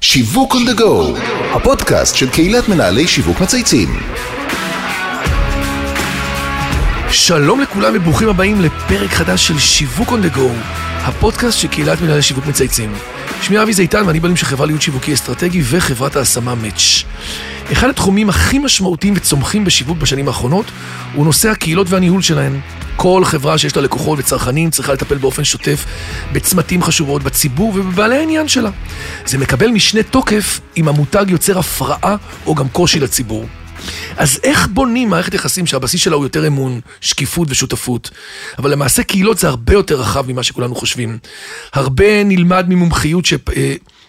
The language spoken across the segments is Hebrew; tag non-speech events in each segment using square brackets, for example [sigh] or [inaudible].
שיווק on the go, הפודקאסט של קהילת מנהלי שיווק מצייצים. שלום לכולם וברוכים הבאים לפרק חדש של שיווק on the go, הפודקאסט של קהילת מנהלי שיווק מצייצים. שמי אבי זיתן ואני בעלים של חברה להיות שיווקי אסטרטגי וחברת ההשמה מאץ'. אחד התחומים הכי משמעותיים וצומחים בשיווק בשנים האחרונות הוא נושא הקהילות והניהול שלהן. כל חברה שיש לה לקוחות וצרכנים צריכה לטפל באופן שוטף בצמתים חשובות בציבור ובבעלי העניין שלה. זה מקבל משנה תוקף אם המותג יוצר הפרעה או גם קושי לציבור. אז איך בונים מערכת יחסים שהבסיס שלה הוא יותר אמון, שקיפות ושותפות? אבל למעשה קהילות זה הרבה יותר רחב ממה שכולנו חושבים. הרבה נלמד ממומחיות ש...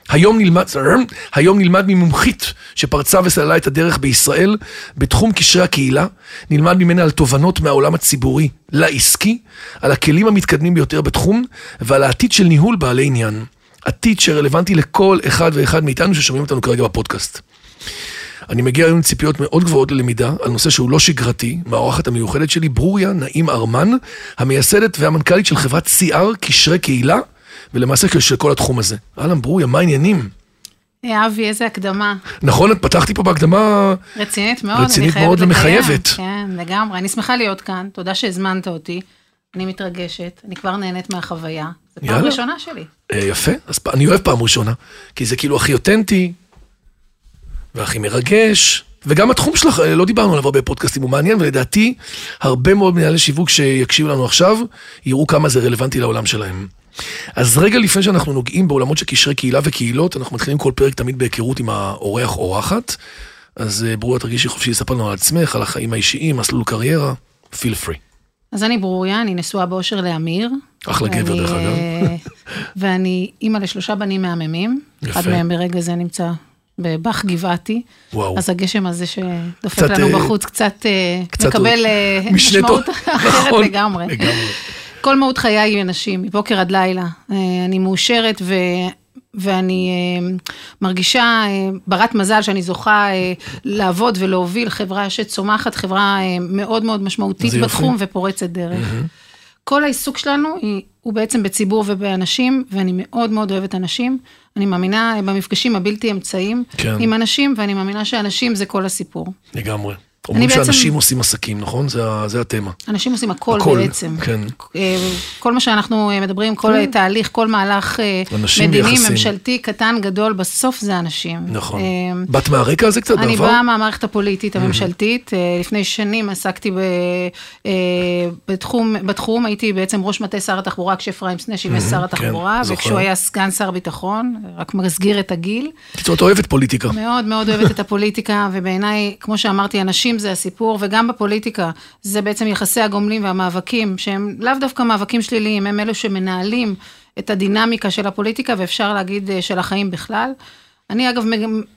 אה, היום נלמד, היום נלמד ממומחית שפרצה וסללה את הדרך בישראל בתחום קשרי הקהילה, נלמד ממנה על תובנות מהעולם הציבורי לעסקי, על הכלים המתקדמים ביותר בתחום ועל העתיד של ניהול בעלי עניין. עתיד שרלוונטי לכל אחד ואחד מאיתנו ששומעים אותנו כרגע בפודקאסט. אני מגיע היום עם ציפיות מאוד גבוהות ללמידה על נושא שהוא לא שגרתי, מהאורחת המיוחדת שלי, ברוריה נעים ארמן, המייסדת והמנכ"לית של חברת CR, קשרי קהילה, ולמעשה של כל התחום הזה. אהלן, ברוריה, מה העניינים? אבי, איזה הקדמה. נכון, את פתחתי פה בהקדמה רצינית מאוד, רצינית אני מאוד חייבת ומחייבת. כן, לגמרי. אני שמחה להיות כאן, תודה שהזמנת אותי. אני מתרגשת, אני כבר נהנית מהחוויה. זו פעם. ראשונה שלי. אה, יפה, אז אני אוהב פעם ראשונה, כי זה כאילו הכי אותנטי, והכי מרגש, וגם התחום שלך, אה, לא דיברנו עליו הרבה פודקאסטים, הוא מעניין, ולדעתי, הרבה מאוד מנהלי שיווק שיקשיבו לנו עכשיו, יראו כמה זה רלוונטי לעולם שלהם. אז רגע לפני שאנחנו נוגעים בעולמות של קשרי קהילה וקהילות, אנחנו מתחילים כל פרק תמיד בהיכרות עם האורח או אורחת. אז אה, ברוריה, תרגישי חופשי לספר לנו על עצמך, על החיים האישיים, מסלול קריירה, feel free. אז אני ברוריה, אני נשואה באושר לאמיר. אחלה גבר, דרך אגב. אה, ואני אימא לשלושה בנים מהממים. יפה. אחד מהם ברגע זה נמצא בבאח גבעתי. וואו. אז הגשם הזה שדופק קצת, לנו אה, בחוץ קצת, קצת מקבל משמעות. אחרת נכון, לגמרי. לגמרי. כל מהות חיי היא אנשים, מבוקר עד לילה. אה, אני מאושרת ו... ואני אה, מרגישה אה, ברת מזל שאני זוכה אה, לעבוד ולהוביל חברה שצומחת, חברה אה, מאוד מאוד משמעותית זה יופי. בתחום ופורצת דרך. כל העיסוק שלנו היא, הוא בעצם בציבור ובאנשים, ואני מאוד מאוד אוהבת אנשים. אני מאמינה במפגשים הבלתי אמצעיים כן. עם אנשים, ואני מאמינה שאנשים זה כל הסיפור. לגמרי. אומרים בעצם- שאנשים עושים עסקים, נכון? זה, זה התמה. אנשים עושים הכל, הכל, בעצם. כן. אה, כל מה שאנחנו אה, מדברים, כל תהליך, כל מהלך אה, מדיני, ויחסים. ממשלתי, קטן, גדול, בסוף זה אנשים. נכון. באת מהרקע הזה קצת אני בעבר? באה מהמערכת הפוליטית הממשלתית, לפני שנים עסקתי ב, בתחום, בתחום, הייתי בעצם ראש מטה שר התחבורה כשאפרים סנה שימש שר התחבורה, זוכר. וכשהוא היה סגן שר ביטחון, רק מסגיר את הגיל. בקיצור, את אוהבת פוליטיקה. מאוד מאוד אוהבת את הפוליטיקה, ובעיניי, כמו שאמרתי, אנשים זה הסיפור, וגם בפוליטיקה, זה בעצם יחסי הגומלין והמאבקים, שהם לאו דווקא מאבקים שליליים, הם אלו שמנהלים את הדינמיקה של הפוליטיקה, ואפשר להגיד אה, של החיים בכלל. אני אגב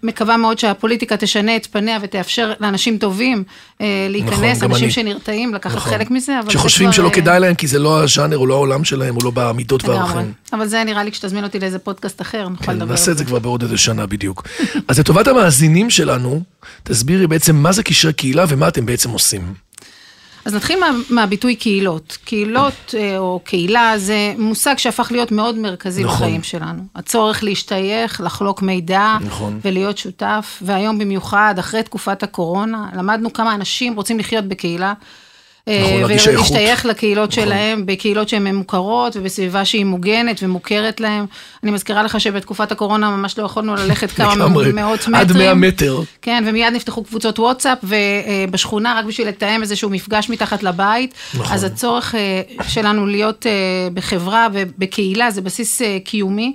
מקווה מאוד שהפוליטיקה תשנה את פניה ותאפשר לאנשים טובים אה, להיכנס, נכון, אנשים. שנרתעים לקחת נכון. חלק מזה, שחושבים שלא אה, כדאי להם כי זה לא הז'אנר או לא העולם שלהם או לא במידות. והערכים. אבל זה נראה לי כשתזמין אותי לאיזה פודקאסט אחר, נוכל כן, לדבר נעשה את זה כבר בעוד איזה שנה בדיוק. אז לטובת המאזינים שלנו, תסבירי בעצם מה זה קשרי קהילה ומה אתם בעצם עושים. אז נתחיל מה, מהביטוי קהילות. קהילות אה, או קהילה זה מושג שהפך להיות מאוד מרכזי נכון. בחיים שלנו. הצורך להשתייך, לחלוק מידע נכון. ולהיות שותף, והיום במיוחד, אחרי תקופת הקורונה, למדנו כמה אנשים רוצים לחיות בקהילה. אה. ולהשתייך לקהילות נכון. שלהם, בקהילות שהן מוכרות ובסביבה שהיא מוגנת ומוכרת להם. אני מזכירה לך שבתקופת הקורונה ממש לא יכולנו ללכת כמה. מאות עד מטרים. 100 מטר. כן, ומיד נפתחו קבוצות וואטסאפ, ובשכונה, רק בשביל לתאם איזשהו מפגש מתחת לבית. נכון. אז הצורך אה, שלנו להיות אה, בחברה ובקהילה זה בסיס אה, קיומי.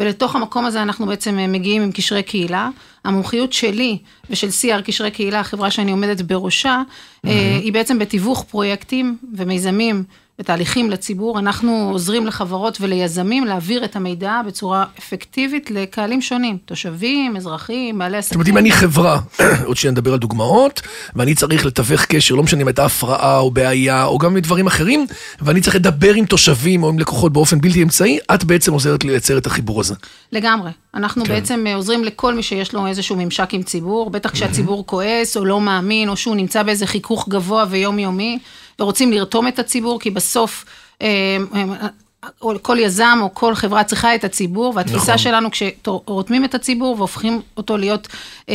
ולתוך המקום הזה אנחנו בעצם אה, מגיעים עם קשרי קהילה. המומחיות שלי ושל CR קשרי קהילה, החברה שאני עומדת בראשה, אה, היא בעצם בתיווך פרויקטים ומיזמים ותהליכים לציבור. אנחנו עוזרים לחברות וליזמים להעביר את המידע בצורה אפקטיבית לקהלים שונים, תושבים, אזרחים, בעלי עסקים. אומרת, אם אני חברה, [clears throat] עוד שניה נדבר על דוגמאות, ואני צריך לתווך קשר, לא משנה אם הייתה הפרעה או בעיה, או גם מדברים אחרים, ואני צריך לדבר עם תושבים או עם לקוחות באופן בלתי אמצעי, את בעצם עוזרת לי לייצר את החיבור הזה. לגמרי. אנחנו כן. בעצם עוזרים לכל מי שיש לו איזשהו ממשק עם ציבור, בטח כשהציבור כועס או לא מאמין, או שהוא נמצא באיזה חיכוך גבוה ויומיומי, ורוצים לרתום את הציבור, כי בסוף אה, אה, או כל יזם או כל חברה צריכה את הציבור, והתפיסה נכון. שלנו כשרותמים את הציבור והופכים אותו להיות, אה,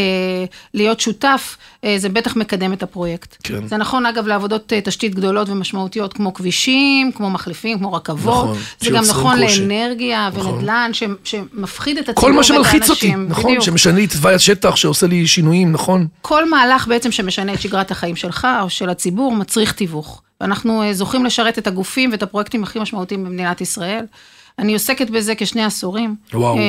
להיות שותף, אה, זה בטח מקדם את הפרויקט. כן. זה נכון אגב לעבודות אה, תשתית גדולות ומשמעותיות כמו כבישים, כמו מחליפים, כמו רכבות. נכון, זה גם נכון קושי. לאנרגיה נכון. ונדל"ן ש, שמפחיד את הציבור כל מה ואת שמלחיץ אותי, האנשים. נכון? בדיוק. שמשנה לי תוואי השטח, שעושה לי שינויים, נכון? כל מהלך בעצם שמשנה את שגרת החיים שלך או של הציבור מצריך תיווך. ואנחנו אה, זוכים לשרת את הגופים ואת הפרויקטים הכי משמעותיים במדינת ישראל. אני עוסקת בזה כשני עשורים. וואו. אה,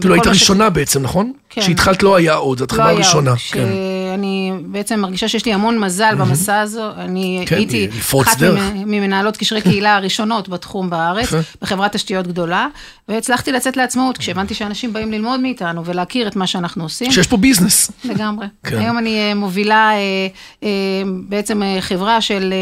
כאילו היית ראשונה בעצם, נכון? כן. כשהתחלת לא היה עוד, זאת לא חברה ראשונה. עוד. כן. שאני בעצם מרגישה שיש לי המון מזל במסע הזו. אני כן, הייתי אחת ממנהלות קשרי קהילה הראשונות בתחום בארץ. בחברת תשתיות גדולה, והצלחתי לצאת לעצמאות כשהבנתי שאנשים באים ללמוד מאיתנו ולהכיר את מה שאנחנו עושים. שיש פה ביזנס. לגמרי. כן. היום אני אה, מובילה אה, אה, בעצם חברה של,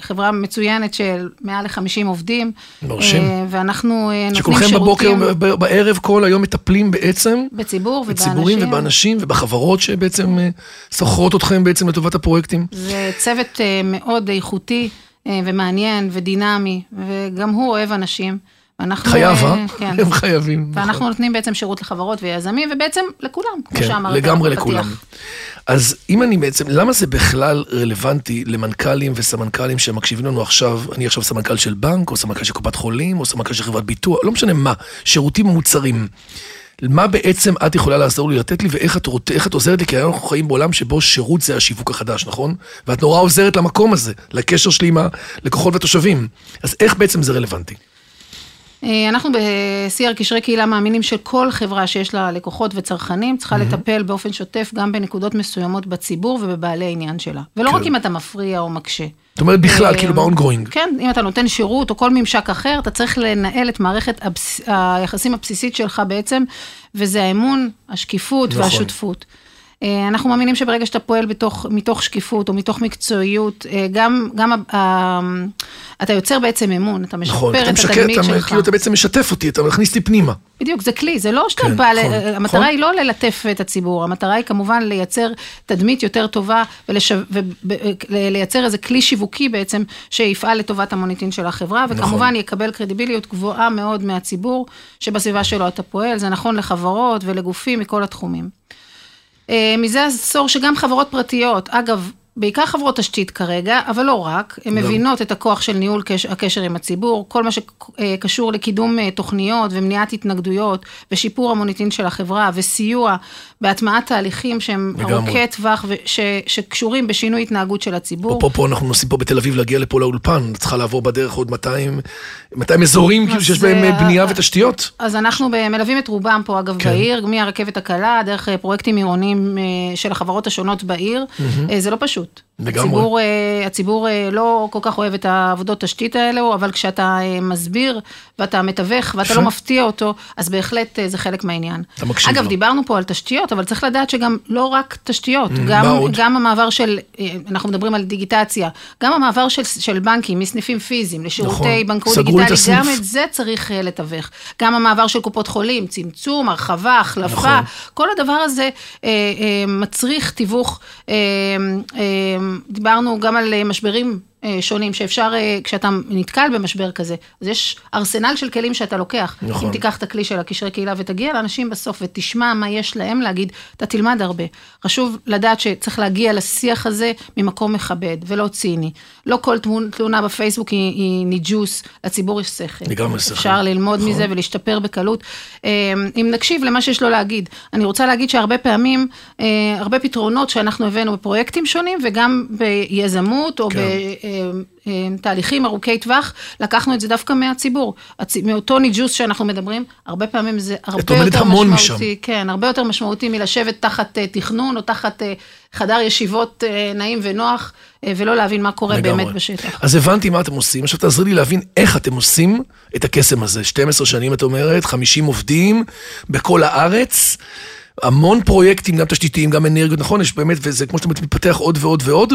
חברה מצוינת של מעל ל-50 עובדים. מרשים. ואנחנו נותנים שכולכם שירותים בבוקר, ב- בערב, כל היום מטפלים בעצם בציבור ובאנשים. בציבורים ובאנשים ובחברות שבעצם אה, שוכרות אתכם בעצם לטובת הפרויקטים. זה צוות אה, מאוד איכותי אה, ומעניין ודינמי, וגם הוא אוהב אנשים. ואנחנו, חייב, אה, אה? כן. הם חייבים. ואנחנו נכון. נותנים בעצם שירות לחברות ויזמים, ובעצם לכולם, כמו כן, שאמרת. לגמרי. לכולם. אז אם אני בעצם, למה זה בכלל רלוונטי למנכ"לים וסמנכ"לים שמקשיבים לנו עכשיו, אני עכשיו סמנכ"ל של בנק, או סמנכ"ל של קופת חולים, או סמנכ"ל של חברת ביטוח, לא משנה מה, שירותים ומוצרים. מה בעצם את יכולה לעזור לי, לתת לי, ואיך את, איך את עוזרת לי, כי היום אנחנו חיים בעולם שבו שירות זה השיווק החדש, נכון? ואת נורא עוזרת למקום הזה, לקשר שלי עם הלקוחות והתושבים. אז איך בעצם זה רלוונטי? אה, אנחנו ב-CR קשרי קהילה מאמינים שכל חברה שיש לה לקוחות וצרכנים צריכה לטפל באופן שוטף גם בנקודות מסוימות בציבור ובבעלי עניין שלה. ולא כן. רק אם אתה מפריע או מקשה. זאת אומרת בכלל, אה, כאילו ב-ongoing. כן, אם אתה נותן שירות או כל ממשק אחר, אתה צריך לנהל את מערכת הבס... היחסים הבסיסית שלך בעצם, וזה האמון, השקיפות נכון. והשותפות. אה, אנחנו מאמינים שברגע שאתה פועל בתוך, מתוך שקיפות או מתוך מקצועיות, אה, גם, גם ה- ה- אתה יוצר בעצם אמון, אתה משפר נכון, אתה את משקר, התדמית אתה, שלך. כאילו אתה בעצם משתף אותי, אתה מכניס אותי פנימה. בדיוק, זה כלי, זה לא שאתה כן, בא, נכון, ל... המטרה נכון. היא לא ללטף את הציבור, המטרה היא כמובן לייצר תדמית יותר טובה ולייצר איזה כלי שיווקי בעצם שיפעל לטובת המוניטין של החברה, נכון. וכמובן יקבל קרדיביליות גבוהה מאוד מהציבור שבסביבה שלו אתה פועל, זה נכון לחברות ולגופים מכל התחומים. אה, מזה עשור שגם חברות פרטיות, אגב, בעיקר חברות תשתית כרגע, אבל לא רק, הן. מבינות את הכוח של ניהול קש, הקשר עם הציבור, כל מה שקשור לקידום אה, תוכניות ומניעת התנגדויות ושיפור המוניטין של החברה וסיוע בהטמעת תהליכים שהם. ארוכי טווח וש, שקשורים בשינוי התנהגות של הציבור. אפרופו, אנחנו נוסעים פה בתל אביב להגיע לפה לאולפן, צריכה לעבור בדרך עוד 200, 200 אזורים כאילו שיש בהם אה, אה, בנייה אה, ותשתיות. אז אנחנו מלווים את רובם פה, אגב, כן. בעיר, מהרכבת הקלה, דרך אה, פרויקטים עירוניים אה, של החברות השונות בעיר. אה, זה לא פשוט. פשוט. לגמרי. הציבור, אה, הציבור אה, לא כל כך אוהב את העבודות תשתית האלו, אבל כשאתה אה, מסביר ואתה מתווך ואתה יפה. לא מפתיע אותו, אז בהחלט זה חלק מהעניין. אתה מקשיב אגב, לו. דיברנו פה על תשתיות, אבל צריך לדעת שגם לא רק תשתיות, מה גם? גם המעבר של, אנחנו מדברים על דיגיטציה, גם המעבר של, של בנקים מסניפים פיזיים לשירותי נכון. בנקאות דיגיטלית, גם. את זה צריך לתווך. גם המעבר של קופות חולים, צמצום, הרחבה, החלפה, נכון. כל הדבר הזה אה, אה, מצריך תיווך. אה, אה, דיברנו גם על אה, משברים. אה, שונים, שאפשר, אה, כשאתה נתקל במשבר כזה, אז יש ארסנל של כלים שאתה לוקח. נכון. אם תיקח את הכלי של הקשרי קהילה ותגיע לאנשים בסוף ותשמע מה יש להם להגיד, אתה תלמד הרבה. חשוב לדעת שצריך להגיע לשיח הזה ממקום מכבד ולא ציני. לא כל תלונה בפייסבוק היא, היא ניג'וס, לציבור יש שכל. לגמרי שכל. אפשר ללמוד נכון. מזה ולהשתפר בקלות. אה, אם נקשיב למה שיש לו להגיד, אני רוצה להגיד שהרבה פעמים, הרבה פתרונות שאנחנו הבאנו בפרויקטים שונים וגם ביזמות או כן. בתהליכים ארוכי טווח, לקחנו את זה דווקא מהציבור. הצ... מאותו ניג'וס שאנחנו מדברים, הרבה פעמים זה הרבה יותר משמעותי. כן, הרבה יותר משמעותי מלשבת תחת אה, תכנון או תחת אה, חדר ישיבות אה, נעים ונוח, ולא להבין מה קורה לגמרי. באמת בשטח. אז הבנתי מה אתם עושים, עכשיו תעזרי לי להבין איך אתם עושים את הקסם הזה. 12 שנים את אומרת, 50 עובדים בכל הארץ. המון פרויקטים, גם תשתיתיים, גם אנרגיות, נכון? יש באמת, וזה כמו שאתה מתפתח עוד ועוד ועוד.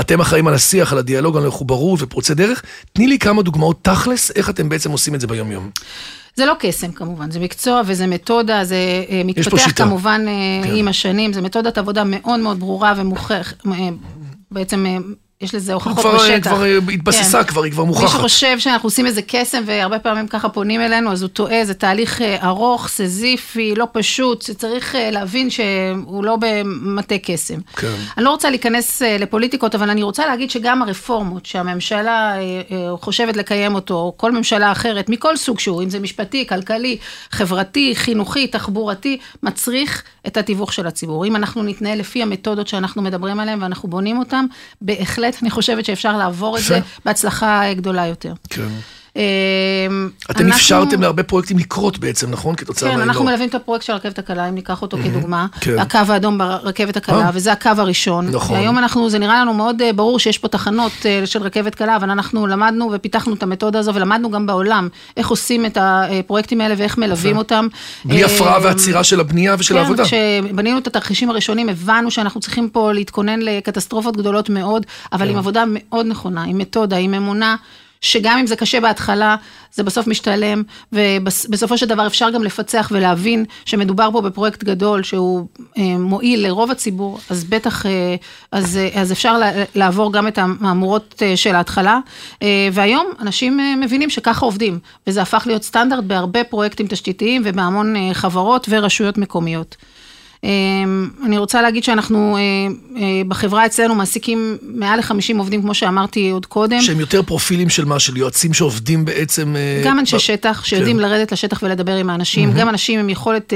אתם אחראים על השיח, על הדיאלוג, על המחוברות ופורצי דרך. תני לי כמה דוגמאות תכלס, איך אתם בעצם עושים את זה ביום-יום. זה לא קסם כמובן, זה מקצוע וזה מתודה, זה אה, מתפתח. כמובן אה, כן. עם השנים, זה מתודת עבודה מאוד מאוד ברורה ומוכח, אה, בעצם יש לזה הוכחות כבר, בשטח. כבר אה, התבססה, כן. כבר, היא כבר מי מוכחת. שחושב שאנחנו עושים איזה קסם והרבה פעמים ככה פונים אלינו, אז הוא טועה, זה תהליך אה, ארוך, סזיפי, לא פשוט, שצריך אה, להבין שהוא לא במטה קסם. כן. אני לא רוצה להיכנס אה, לפוליטיקות, אבל אני רוצה להגיד שגם הרפורמות שהממשלה חושבת לקיים אותו, או כל ממשלה אחרת, מכל סוג שהוא, אם זה משפטי, כלכלי, חברתי, חינוכי, תחבורתי, מצריך את התיווך של הציבור. אם אנחנו נתנהל לפי המתודות שאנחנו מדברים עליהן ואנחנו בונים אותן, בהחלט אני חושבת שאפשר לעבור את. זה בהצלחה גדולה יותר. כן. אה, אתם אנחנו- אפשרתם להרבה פרויקטים לקרות בעצם, נכון? כתוצאה כן, מהאילור. אנחנו מלווים את הפרויקט של הרכבת הקלה, אם ניקח אותו כדוגמה. כן. הקו האדום ברכבת הקלה, אה. וזה הקו הראשון. נכון. והיום אנחנו, זה נראה לנו מאוד אה, ברור שיש פה תחנות אה, של רכבת קלה, אבל אנחנו למדנו ופיתחנו את המתודה הזו, ולמדנו גם בעולם איך עושים את הפרויקטים האלה ואיך מלווים אותם. בלי הפרעה ועצירה של הבנייה ושל העבודה. כן, כשבנינו את התרחישים הראשונים, הבנו שאנחנו צריכים פה להתכונן לקטסטרופות גדולות מאוד, אבל כן. עם עבודה מאוד נכונה, עם מתודה, עם אמונה. שגם אם זה קשה בהתחלה, זה בסוף משתלם, ובסופו של דבר אפשר גם לפצח ולהבין שמדובר פה בפרויקט גדול שהוא אה, מועיל לרוב הציבור, אז בטח, אה, אז, אה, אז אפשר לעבור גם את המהמורות של ההתחלה. והיום אנשים מבינים שככה עובדים, וזה הפך להיות סטנדרט בהרבה פרויקטים תשתיתיים ובהמון חברות ורשויות מקומיות. אה, אני רוצה להגיד שאנחנו אה, אה, בחברה אצלנו מעסיקים מעל ל-50 עובדים, כמו שאמרתי עוד קודם. שהם יותר פרופילים של מה? של יועצים שעובדים בעצם... אה, גם אנשי ב- שטח שיודעים כן. לרדת לשטח ולדבר עם האנשים, גם אנשים עם יכולת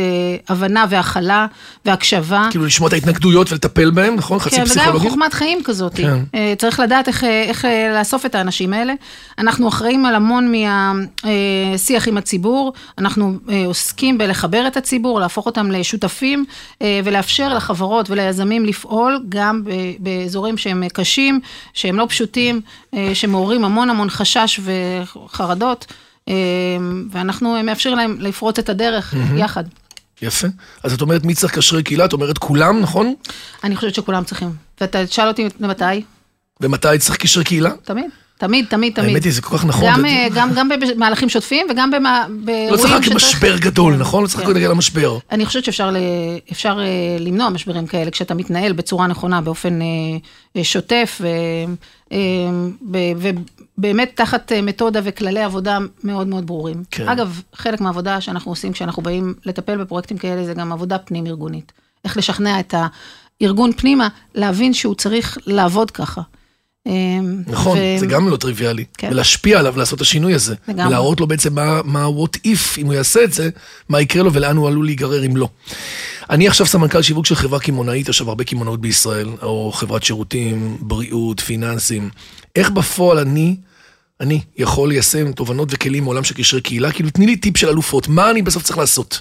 הבנה והכלה והקשבה. כאילו לשמוע את ההתנגדויות ולטפל בהם, נכון? חצי כן, וגם? חוכמת חיים כזאת. כן. צריך לדעת איך, איך לאסוף את האנשים האלה. אנחנו אחראים על המון מהשיח עם הציבור, אנחנו עוסקים בלחבר את הציבור, להפוך אותם לשותפים, ולאפשר לחברות וליזמים לפעול גם באזורים שהם קשים, שהם לא פשוטים, אה, שמעוררים המון המון חשש וחרדות, אה, ואנחנו מאפשרים להם לפרוץ את הדרך יחד. יפה. אז את אומרת מי צריך קשרי קהילה? את אומרת כולם, נכון? אני חושבת שכולם צריכים. ואתה תשאל אותי מתי? ומתי צריך קשרי קהילה? תמיד. תמיד, תמיד, תמיד. האמת היא, זה כל כך נכון. גם, זה- אה, גם, גם במהלכים שוטפים וגם באירועים לא צריך רק משבר גדול, נכון? לא צריך כן. רק להגיע למשבר. אני חושבת שאפשר ל- אפשר, אה, למנוע משברים כאלה כשאתה מתנהל בצורה נכונה, באופן אה, שוטף, ו- ובאמת תחת מתודה וכללי עבודה מאוד מאוד ברורים. כן. אגב, חלק מהעבודה שאנחנו עושים כשאנחנו באים לטפל בפרויקטים כאלה, זה גם עבודה פנים-ארגונית. איך לשכנע את הארגון פנימה להבין שהוא צריך לעבוד ככה. אה, נכון, ו- זה גם לא טריוויאלי. כן. ולהשפיע עליו, לעשות את השינוי הזה. לגמרי. ולהראות לו בעצם מה מה ה-what if, אם הוא יעשה את זה, מה יקרה לו ולאן הוא עלול להיגרר אם לא. אני עכשיו סמנכ"ל שיווק של חברה קמעונאית, עכשיו הרבה קמעונאות בישראל, או חברת שירותים, בריאות, פיננסים. איך בפועל אני, אני יכול ליישם תובנות וכלים מעולם של קשרי קהילה? כאילו, תני לי טיפ של אלופות, מה אני בסוף צריך לעשות?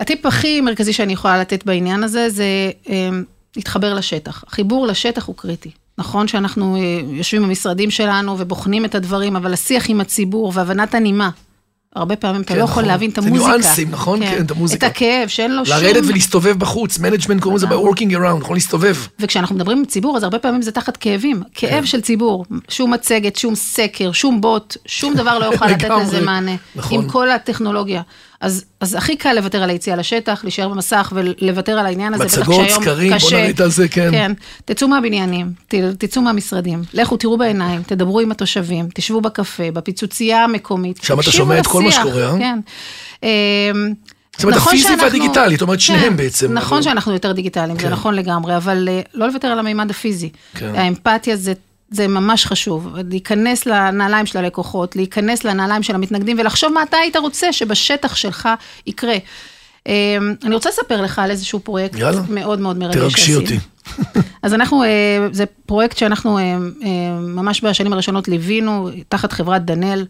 הטיפ הכי מרכזי שאני יכולה לתת בעניין הזה, זה אה, להתחבר לשטח. החיבור לשטח הוא קריטי. נכון שאנחנו אה, יושבים במשרדים שלנו ובוחנים את הדברים, אבל השיח עם הציבור והבנת הנימה, הרבה פעמים אתה כן, לא יכול נכון. להבין את זה המוזיקה. ניואנסים, נכון? כן, את המוזיקה. את הכאב, שאין לו שום... לרדת ולהסתובב בחוץ, management קוראים לזה. by walking around, נכון? להסתובב. וכשאנחנו מדברים עם ציבור, אז הרבה פעמים זה תחת כאבים. כאב כן. של ציבור, שום מצגת, שום סקר, שום בוט, שום דבר לא יוכל לתת. [laughs] לזה מענה. נכון. עם כל הטכנולוגיה. אז, אז הכי קל לוותר על היציאה לשטח, להישאר במסך ולוותר על העניין הזה. מצגות, סקרים, בוא. נריד על זה, כן. כן. תצאו מהבניינים, ת, תצאו מהמשרדים, לכו תראו בעיניים, תדברו עם התושבים, תשבו בקפה, בפיצוצייה המקומית. שם אתה שומע את כל מה שקורה, אה? כן. אמ, זאת אומרת, נכון הפיזי שאנחנו- והדיגיטלי, זאת אומרת, שניהם כן, בעצם. נכון אבל- שאנחנו יותר דיגיטליים, זה כן. נכון לגמרי, אבל אה, לא לוותר על המימד הפיזי. כן. האמפתיה זה... זה ממש חשוב, להיכנס לנעליים של הלקוחות, להיכנס לנעליים של המתנגדים ולחשוב מה אתה היית רוצה שבשטח שלך יקרה. אמ, אני רוצה לספר לך על איזשהו פרויקט יאללה. מאוד מאוד מרגש תרגשי. אותי. אז אנחנו, אה, זה פרויקט שאנחנו אה, אה, ממש בשנים הראשונות ליווינו, תחת חברת דנאל,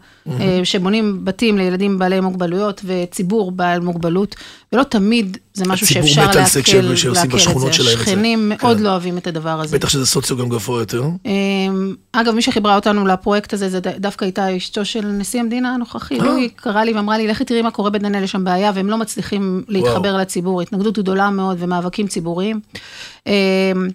שבונים בתים לילדים בעלי מוגבלויות וציבור בעל מוגבלות, ולא תמיד זה משהו הציבור שאפשר להקל, להקל את בשכונות זה. שלהם את זה. השכנים מאוד כן. לא אוהבים את הדבר הזה. בטח שזה סוציו גם גבוה יותר. אגב, מי שחיברה אותנו לפרויקט הזה, זה דווקא הייתה אשתו של נשיא המדינה הנוכחי. היא קראה לי ואמרה לי, לכי תראי מה קורה בדנאל, יש שם בעיה, והם לא מצליחים להתחבר לציבור. התנגדות גדולה מאוד ומאבקים ציבוריים. אמ,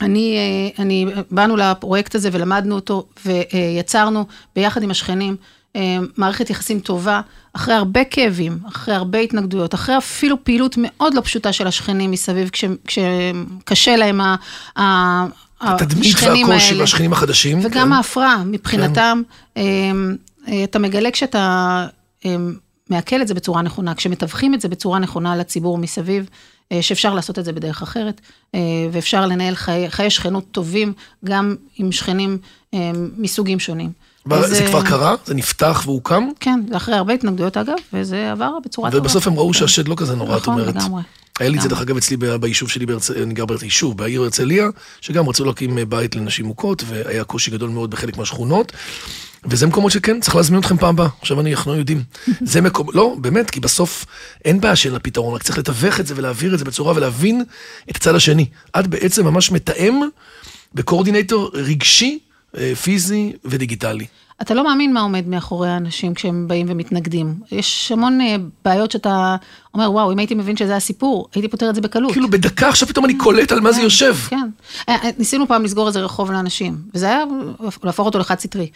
אני, אה, אני, באנו לפרויקט הזה ולמדנו אותו, ויצרנו ביחד עם השכנים אה, מערכת יחסים טובה, אחרי הרבה כאבים, אחרי הרבה התנגדויות, אחרי אפילו פעילות מאוד לא פשוטה של השכנים מסביב, כש- כשקשה להם ה- ה- התדמית והקושי. והשכנים החדשים. וגם כן. ההפרעה מבחינתם, אמ, אה, אתה מגלה כשאתה אמ, מעכל את זה בצורה נכונה, כשמתווכים את זה בצורה נכונה לציבור מסביב, שאפשר לעשות את זה בדרך אחרת, אה, ואפשר לנהל חיי, חיי שכנות טובים גם עם שכנים אמ, מסוגים שונים. אבל זה כבר קרה? זה נפתח והוקם? כן, זה אחרי הרבה התנגדויות אגב, וזה עבר בצורה טובה. ובסוף הם ראו שהשד לא כזה נורא, את נכון, אומרת. לגמרי. היה לי את זה. דרך אגב אצלי ביישוב שלי, אני גר ביישוב, בעיר הרצליה, שגם רצו להקים אה, בית לנשים מוכות, והיה קושי גדול מאוד בחלק מהשכונות. וזה מקומות שכן, צריך להזמין אתכם פעם הבאה, עכשיו אני, אנחנו יודעים. [laughs] זה מקום, לא, באמת, כי בסוף אין בעיה שאין לה פתרון, רק צריך לתווך את זה ולהעביר את זה בצורה ולהבין את הצד השני. את בעצם ממש מתאם ב-coordinator רגשי, אה, פיזי ודיגיטלי. אתה לא מאמין מה עומד מאחורי האנשים כשהם באים ומתנגדים. יש המון אה, בעיות שאתה אומר, וואו, אם הייתי מבין שזה הסיפור, הייתי פותר את זה בקלות. כאילו בדקה עכשיו פתאום אני קולט על מה זה יושב. כן. אה, ניסינו פעם לסגור איזה רחוב לאנשים, וזה היה להפוך אותו לחד סטרי.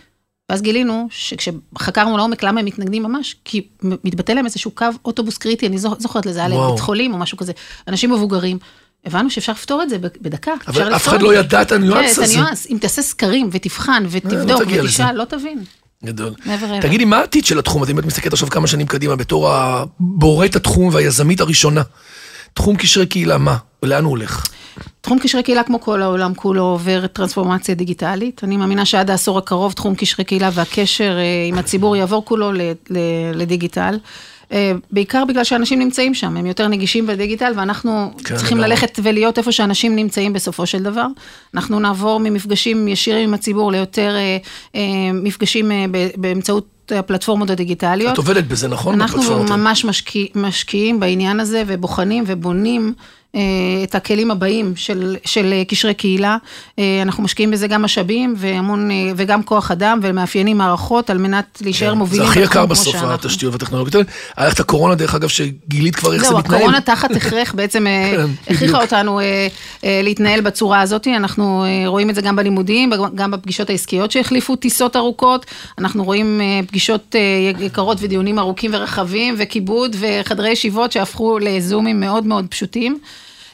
ואז גילינו שכשחקרנו לעומק למה הם מתנגדים ממש, כי מתבטא להם איזשהו קו אוטובוס קריטי, אני זוכ- זוכרת לזה, היה להם. בית חולים או משהו כזה, אנשים מבוגרים. הבנו שאפשר לפתור את זה בדקה. אבל אף אחד לא. ידע את הניואנס כן, את הזה. הניואנס. אם תעשה סקרים ותבחן לא ותבדוק ותשאל. לא תבין. גדול. תגידי, מה העתיד של התחום הזה? אם את מסתכלת עכשיו כמה שנים קדימה בתור הבוראת התחום והיזמית הראשונה. תחום קשרי קהילה, מה? ולאן הוא הולך? תחום קשרי קהילה, כמו כל העולם כולו, עובר טרנספורמציה דיגיטלית. אני מאמינה שעד העשור הקרוב, תחום קשרי קהילה והקשר אה, עם הציבור יעבור כולו לדיגיטל. אה, בעיקר בגלל שאנשים נמצאים שם, הם יותר נגישים בדיגיטל, ואנחנו כן, צריכים לגמרי. ללכת ולהיות איפה שאנשים נמצאים בסופו של דבר. אנחנו נעבור ממפגשים ישירים עם הציבור ליותר אה, אה, מפגשים אה, באמצעות הפלטפורמות הדיגיטליות. את עובדת בזה, נכון? אנחנו? ממש משקיע, משקיעים בעניין הזה ובוחנים ובונים אה, את הכלים הבאים של, של אה, קשרי קהילה. אה, אנחנו משקיעים בזה גם משאבים והמון, אה, וגם כוח אדם ומאפיינים מערכות על מנת להישאר כן, מובילים. זה הכי יקר בסוף. התשתיות והטכנולוגיות האלה. היה את הקורונה, דרך אגב, שגילית כבר איך זה זהו, מתנהל. הקורונה תחת הכרח בעצם אה, [laughs] כן, הכריחה. אותנו אה, אה, להתנהל בצורה הזאת. אנחנו אה, רואים את זה גם בלימודים, גם בפגישות העסקיות שהחליפו טיסות ארוכות. אנחנו רואים אה, פגישות אה, יקרות ודיונים ארוכים ורחבים, וכיבוד וחדרי ישיבות שהפכו לזומים מאוד מאוד פשוטים.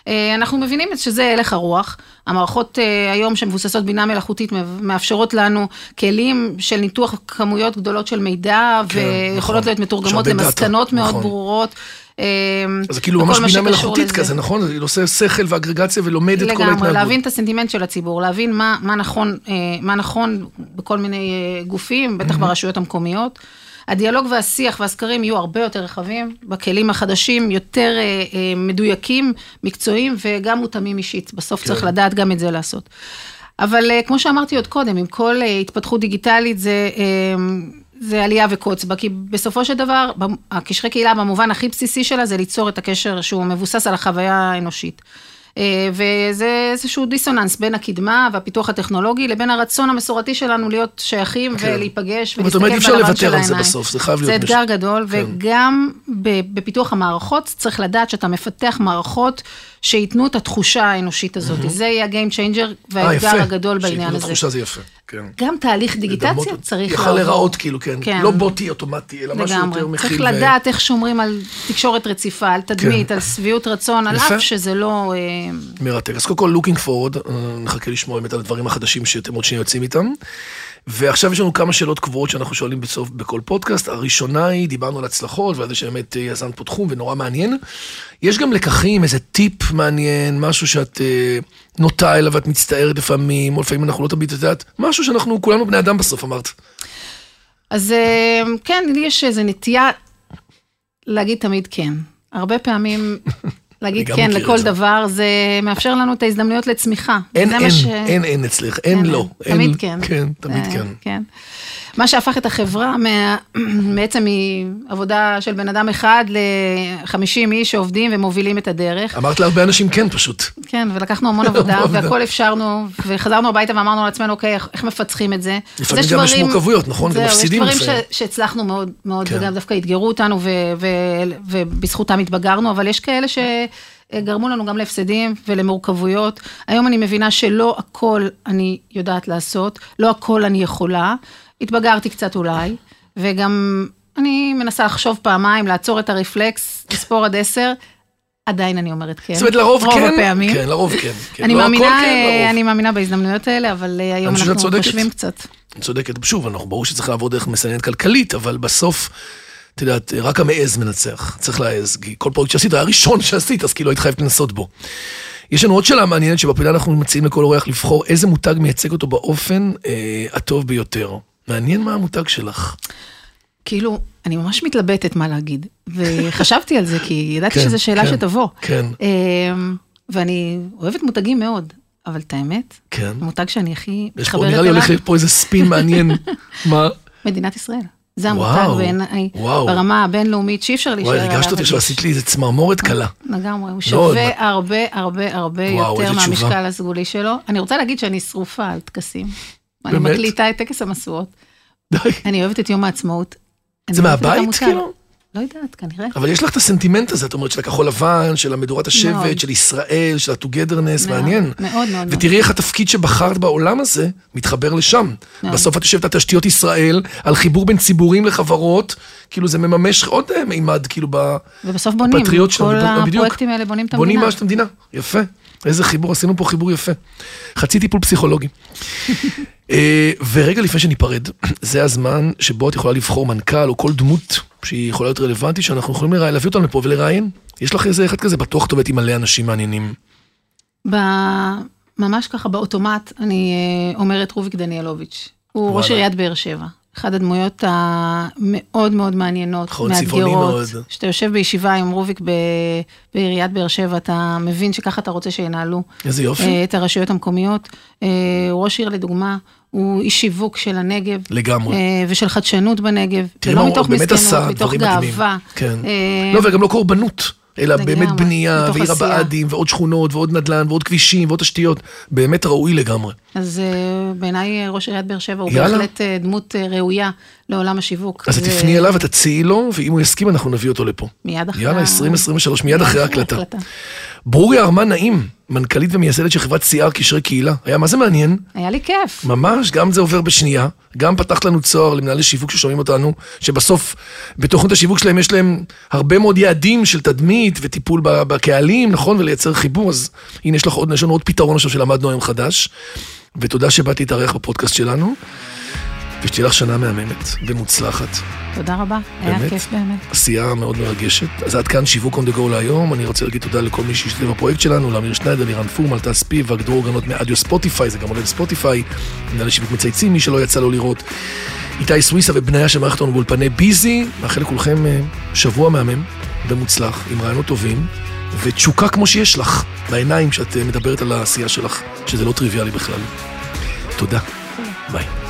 אה, אנחנו מבינים שזה הלך הרוח. המערכות אה, היום שמבוססות בינה מלאכותית מאפשרות לנו כלים של ניתוח כמויות גדולות של מידע, כן, ויכולות נכון. להיות מתורגמות הרבה דאטה, למסקנות מאוד נכון. ברורות. אה, אז זה כאילו ממש בינה מלאכותית לזה. כזה, נכון? היא עושה שכל ואגרגציה ולומד את כל ההתנהגות. לגמרי, להבין את הסנטימנט של הציבור, להבין מה, מה, נכון, מה נכון בכל מיני גופים, בטח ברשויות המקומיות. הדיאלוג והשיח והסקרים יהיו הרבה יותר רחבים, בכלים החדשים, יותר אה, אה, מדויקים, מקצועיים וגם מותאמים אישית. בסוף כן. צריך לדעת גם את זה לעשות. אבל אה, כמו שאמרתי עוד קודם, עם כל אה, התפתחות דיגיטלית זה... אה, זה עלייה וקוץ בה, כי בסופו של דבר, הקשרי קהילה במובן הכי בסיסי שלה זה ליצור את הקשר שהוא מבוסס על החוויה האנושית. אה, וזה איזשהו דיסוננס בין הקדמה והפיתוח הטכנולוגי לבין הרצון המסורתי שלנו להיות שייכים כן. ולהיפגש אבל את ולהסתכל אומרת, אי אפשר בלבן של לוותר על זה העיניים. בסוף, זה חייב זה להיות מש- אתגר גדול, כן. וגם בפיתוח המערכות צריך לדעת שאתה מפתח מערכות שייתנו את התחושה האנושית הזאת. זה יהיה ה-game changer אה, והאתגר יפה. הגדול בעניין שייתנו הזה. תחושה זה יפה, כן. גם תהליך דיגיטציה לדמות- צריך יכל לעבור. להיראות כאילו, כן. כן. לא בוטי אוטומטי, אלא משהו לגמרי. יותר מכיל. צריך ו- לדעת איך שומרים על תקשורת רציפה, על תדמית, כן. על שביעות רצון, על. אף שזה לא... אה, מרתק. אז קודם כל, looking forward, אה, נחכה לשמוע באמת על הדברים החדשים שאתם עוד שנייה יוצאים איתם. ועכשיו יש לנו כמה שאלות קבועות שאנחנו שואלים בסוף בכל פודקאסט. הראשונה היא, דיברנו על הצלחות ועל זה שבאמת אה, יזמת פה תחום ונורא מעניין. יש גם לקחים, איזה טיפ מעניין, משהו שאת אה, נוטה אליו ואת מצטערת לפעמים, או לפעמים אנחנו לא תמיד, את יודעת, משהו שאנחנו כולנו בני אדם בסוף, אמרת. אז אה, כן, לי יש איזו נטייה להגיד תמיד כן. הרבה פעמים להגיד כן לכל זה. דבר, זה מאפשר לנו את ההזדמנויות לצמיחה. אין, אין, ש... אין, אין אצלך, אין לא. אין- תמיד כן. כן, תמיד אה, כן. כן. מה שהפך את החברה מה... [clears throat] בעצם מעבודה של בן אדם אחד ל-50 איש שעובדים ומובילים את הדרך. אמרת להרבה אנשים כן פשוט. כן, ולקחנו המון [laughs] עבודה. והכל אפשרנו, וחזרנו הביתה ואמרנו לעצמנו, אוקיי, איך, מפצחים את זה? לפעמים גם יש מורכבויות, נכון? גם מפסידים יש דברים לפעמים. ש, שהצלחנו מאוד, מאוד, כן. וגם דווקא אתגרו אותנו, ובזכותם התבגרנו, אבל יש כאלה שגרמו לנו גם להפסדים ולמורכבויות. היום אני מבינה שלא הכל אני יודעת לעשות, לא הכל אני יכולה. התבגרתי קצת אולי, וגם אני מנסה לחשוב פעמיים, לעצור את הרפלקס, לספור עד עשר, עדיין אני אומרת כן. זאת אומרת, לרוב רוב כן. הפעמים. כן, לרוב כן. כן. אני לא מאמינה, כן. אני מאמינה בהזדמנויות האלה, אבל אה, היום אנחנו. חושבים קצת. את צודקת. שוב, אנחנו ברור שצריך לעבור דרך מסננת כלכלית, אבל בסוף, את יודעת, רק המעז מנצח. צריך להעז. כי כל פרויקט שעשית היה הראשון שעשית, אז כאילו היית חייב לנסות בו. יש לנו עוד שאלה מעניינת שבפינה אנחנו מציעים לכל אורח לבחור איזה מותג מייצג אותו באופן אה, הטוב ביותר. מעניין מה המותג שלך. כאילו, אני ממש מתלבטת מה להגיד. וחשבתי על זה, כי ידעתי כן, שזו שאלה כן, שתבוא. כן. אמ, ואני אוהבת מותגים מאוד, אבל את האמת, כן. המותג שאני הכי יש פה, מתחברת נראה לי אליו, הולך להיות פה איזה ספין מעניין. [laughs] מה? מדינת ישראל. זה המותג בעיניי. ברמה הבינלאומית, שאי אפשר להישאר וואי, עליו. ריגשת אותי עכשיו, אדיש. עשית לי איזה צמרמורת קלה. לגמרי, הוא מאוד. שווה הרבה הרבה הרבה יותר. מהמשקל הסגולי שלו. אני רוצה להגיד שאני שרופה על טקסים. אני? מקליטה את טקס המשואות. די. אני אוהבת את יום העצמאות. זה מהבית. כאילו? לא יודעת, כנראה. אבל יש לך את הסנטימנט הזה, את אומרת, של הכחול לבן, של המדורת השבט, מאוד. של ישראל, של ה-togetherness, מעניין. מאוד מאוד. מאוד. ותראי איך התפקיד שבחרת בעולם הזה מתחבר לשם. מאוד. בסוף את יושבת על תשתיות ישראל, על חיבור בין ציבורים לחברות, כאילו זה מממש עוד אה, מימד, כאילו, ב- ובסוף בונים, בפטריוט שלנו. כל. הפרויקטים האלה בונים את בונים המדינה. ממש את המדינה, יפה. איזה חיבור, עשינו פה חיבור יפה. חצי טיפול פסיכולוגי. [laughs] אה, ורגע לפני שניפרד, [clears throat] זה הזמן שבו את יכולה לבחור מנכ"ל או כל דמות שהיא יכולה להיות רלוונטית, שאנחנו יכולים לראיין- להביא אותם לפה ולראיין. יש לך איזה אחד כזה, בטוח כתובת עם מלא אנשים מעניינים. ב- ממש ככה באוטומט, אני אה, אומרת רוביק דניאלוביץ'. הוא ראש. עיריית באר שבע. אחת הדמויות המאוד מאוד מעניינות, נכון, מאתגרות. כשאתה יושב בישיבה עם רוביק ב- בעיריית באר שבע, אתה מבין שככה אתה רוצה שינהלו איזה יופי. אה, את הרשויות המקומיות. אה, ראש עיר לדוגמה, הוא איש שיווק של הנגב. לגמרי. אה, ושל חדשנות בנגב, תראי מה ולא הוא מתוך באמת עשה מסכנות, מתוך דברים מדהימים. גאווה. כן. לא, וגם לא קורבנות, אלא באמת בנייה, ועיר. הבה"דים, ועוד שכונות, ועוד נדל"ן, ועוד כבישים, ועוד תשתיות. באמת ראוי לגמרי. אז אה, בעיניי אה, ראש עיריית באר שבע הוא יאללה. בהחלט אה, דמות ראויה לעולם השיווק. אז זה תפני אליו ותציעי לו, ואם הוא יסכים אנחנו נביא אותו לפה. מיד אחרי... יאללה, ה- 2023, מיד אחרי [laughs] ההקלטה. ההקלטה. ברוריה ארמן נעים, מנכ"לית ומייסדת של חברת CR קשרי קהילה. היה מה זה מעניין? היה לי כיף. ממש, גם זה עובר בשנייה. גם פתחת לנו צוהר למנהלי שיווק ששומעים אותנו, שבסוף בתוכנית השיווק שלהם יש להם הרבה מאוד יעדים של תדמית וטיפול בקהלים, נכון? ולייצר חיבור, אז הנה יש לך עוד, יש לנו עוד פתרון עכשיו שלמדנו היום חדש. ותודה שבאת להתארח בפודקאסט שלנו, ושתהיה לך שנה מהממת ומוצלחת. תודה רבה, היה באמת? כיף באמת. עשייה מאוד מרגשת. אז עד כאן שיווק on the go להיום. אני רוצה להגיד תודה לכל מי שהשתתף בפרויקט שלנו, לאמיר שניידר, לירן פורמן, טס פיב, והגדור אורגנות מאדיו ספוטיפיי, זה גם עולה בספוטיפיי, מנהל שיווק מצייצים, מי שלא יצא לו לראות. איתי סוויסה ובניה שמערכת אותנו באולפני ביזי, מאחל לכולכם אה, שבוע מהמם ומוצלח, עם רעיונות טובים, ותשוקה כמו שיש לך, בעיניים כשאת אה, מדברת על העשייה שלך, שזה לא טריוויאלי בכלל. תודה. ביי.